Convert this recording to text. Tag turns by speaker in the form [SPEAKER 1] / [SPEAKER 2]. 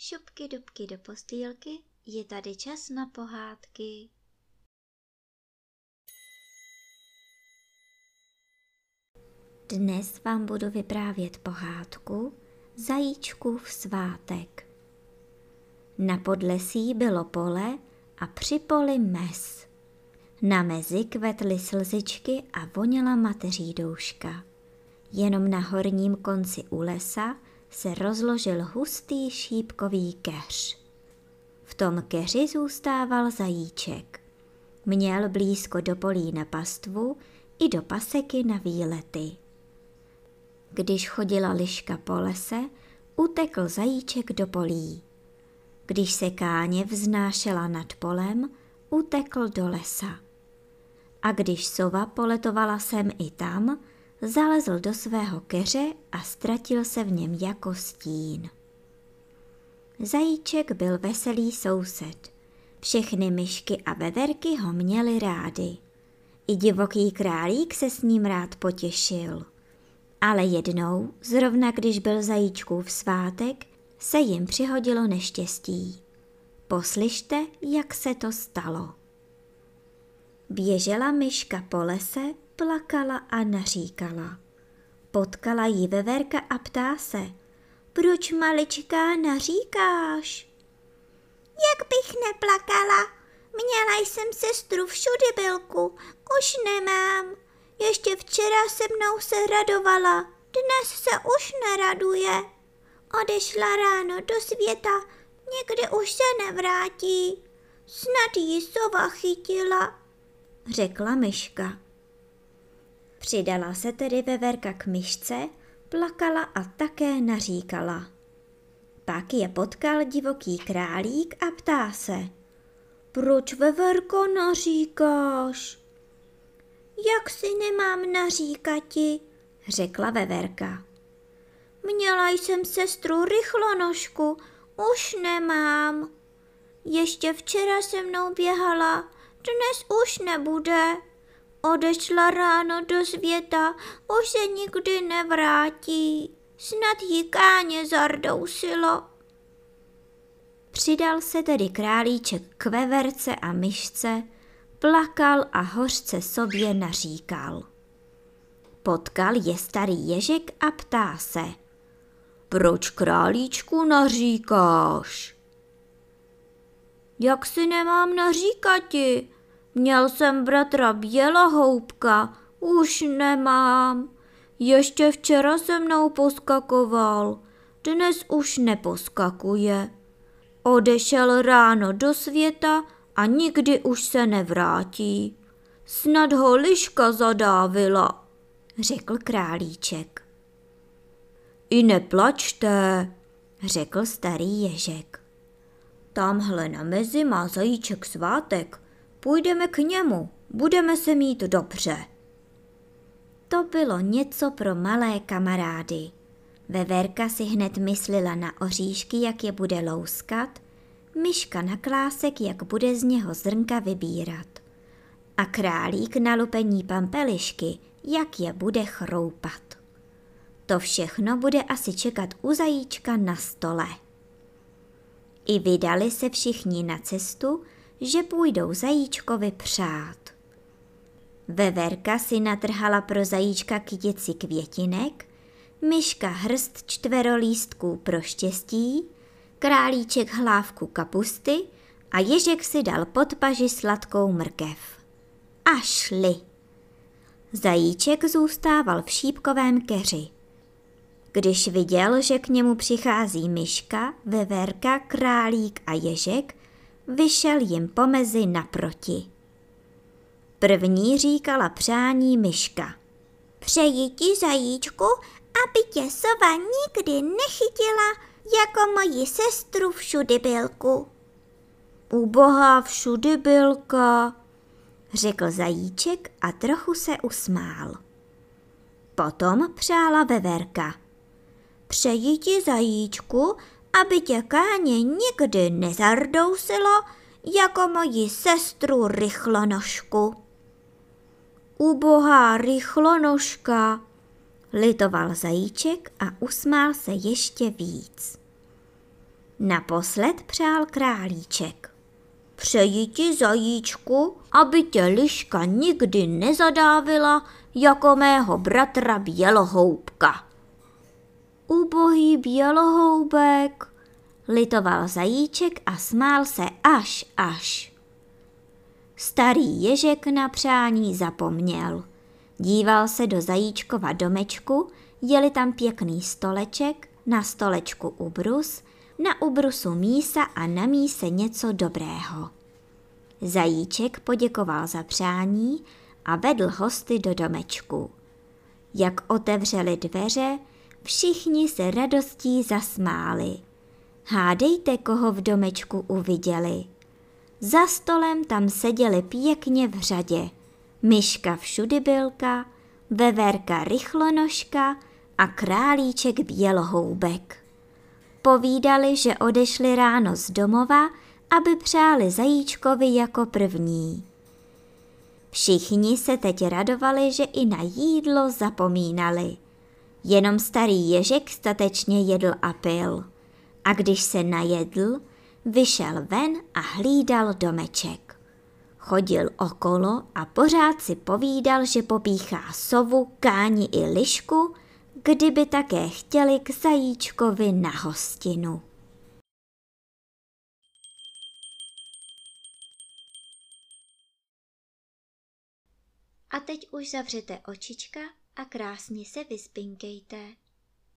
[SPEAKER 1] dubky, dubky do postýlky, je tady čas na pohádky. Dnes vám budu vyprávět pohádku Zajíčkův svátek. Na podlesí bylo pole a při poli mes. Na mezi kvetly slzičky a voněla mateří douška. Jenom na horním konci u lesa se rozložil hustý šípkový keř. V tom keři zůstával zajíček. Měl blízko do polí na pastvu i do paseky na výlety. Když chodila liška po lese, utekl zajíček do polí. Když se káně vznášela nad polem, utekl do lesa. A když sova poletovala sem i tam, zalezl do svého keře a ztratil se v něm jako stín. Zajíček byl veselý soused. Všechny myšky a veverky ho měly rády. I divoký králík se s ním rád potěšil. Ale jednou, zrovna když byl zajíčkův svátek, se jim přihodilo neštěstí. Poslyšte, jak se to stalo. Běžela myška po lese plakala a naříkala. Potkala jí veverka a ptá se, proč maličká naříkáš?
[SPEAKER 2] Jak bych neplakala, měla jsem sestru všudy bylku, už nemám. Ještě včera se mnou se radovala, dnes se už neraduje. Odešla ráno do světa, někdy už se nevrátí. Snad jí sova chytila, řekla myška.
[SPEAKER 1] Přidala se tedy veverka k myšce, plakala a také naříkala. Pak je potkal divoký králík a ptá se. Proč veverko naříkáš?
[SPEAKER 2] Jak si nemám naříkati, řekla veverka. Měla jsem sestru rychlonožku, už nemám. Ještě včera se mnou běhala, dnes už nebude. Odešla ráno do světa, už se nikdy nevrátí. Snad jí káně zardousilo.
[SPEAKER 1] Přidal se tedy králíček k veverce a myšce, plakal a hořce sobě naříkal. Potkal je starý ježek a ptá se. Proč králíčku naříkáš?
[SPEAKER 2] Jak si nemám naříkati? Měl jsem bratra Bělohoubka, už nemám. Ještě včera se mnou poskakoval, dnes už neposkakuje. Odešel ráno do světa a nikdy už se nevrátí. Snad ho liška zadávila, řekl králíček.
[SPEAKER 1] I neplačte, řekl starý ježek. Tamhle na mezi má zajíček svátek, Půjdeme k němu, budeme se mít dobře. To bylo něco pro malé kamarády. Veverka si hned myslela na oříšky, jak je bude louskat, myška na klásek, jak bude z něho zrnka vybírat. A králík na lupení pampelišky, jak je bude chroupat. To všechno bude asi čekat u zajíčka na stole. I vydali se všichni na cestu, že půjdou zajíčkovi přát. Veverka si natrhala pro zajíčka kytici květinek, myška hrst čtverolístků pro štěstí, králíček hlávku kapusty a ježek si dal pod paži sladkou mrkev. A šli. Zajíček zůstával v šípkovém keři. Když viděl, že k němu přichází myška, veverka, králík a ježek, vyšel jim pomezi naproti. První říkala přání myška.
[SPEAKER 2] Přeji ti, zajíčku, aby tě sova nikdy nechytila jako moji sestru všudy bylku.
[SPEAKER 1] Ubohá všudy bylka, řekl zajíček a trochu se usmál. Potom přála veverka. Přeji ti, zajíčku, aby tě káně nikdy nezardousilo jako moji sestru rychlonožku. Ubohá rychlonožka, litoval zajíček a usmál se ještě víc. Naposled přál králíček. Přeji ti, zajíčku, aby tě liška nikdy nezadávila jako mého bratra Bělohoubka. Ubohý Bělohoubek, litoval zajíček a smál se až až. Starý ježek na přání zapomněl. Díval se do zajíčkova domečku, jeli tam pěkný stoleček, na stolečku ubrus, na ubrusu mísa a na míse něco dobrého. Zajíček poděkoval za přání a vedl hosty do domečku. Jak otevřeli dveře, všichni se radostí zasmáli. Hádejte, koho v domečku uviděli. Za stolem tam seděli pěkně v řadě. Myška všudybylka, veverka rychlonožka a králíček bělohoubek. Povídali, že odešli ráno z domova, aby přáli zajíčkovi jako první. Všichni se teď radovali, že i na jídlo zapomínali. Jenom starý ježek statečně jedl a pil. A když se najedl, vyšel ven a hlídal domeček. Chodil okolo a pořád si povídal, že popíchá sovu, káni i lišku, kdyby také chtěli k zajíčkovi na hostinu. A teď už zavřete očička a krásně se vyspinkejte.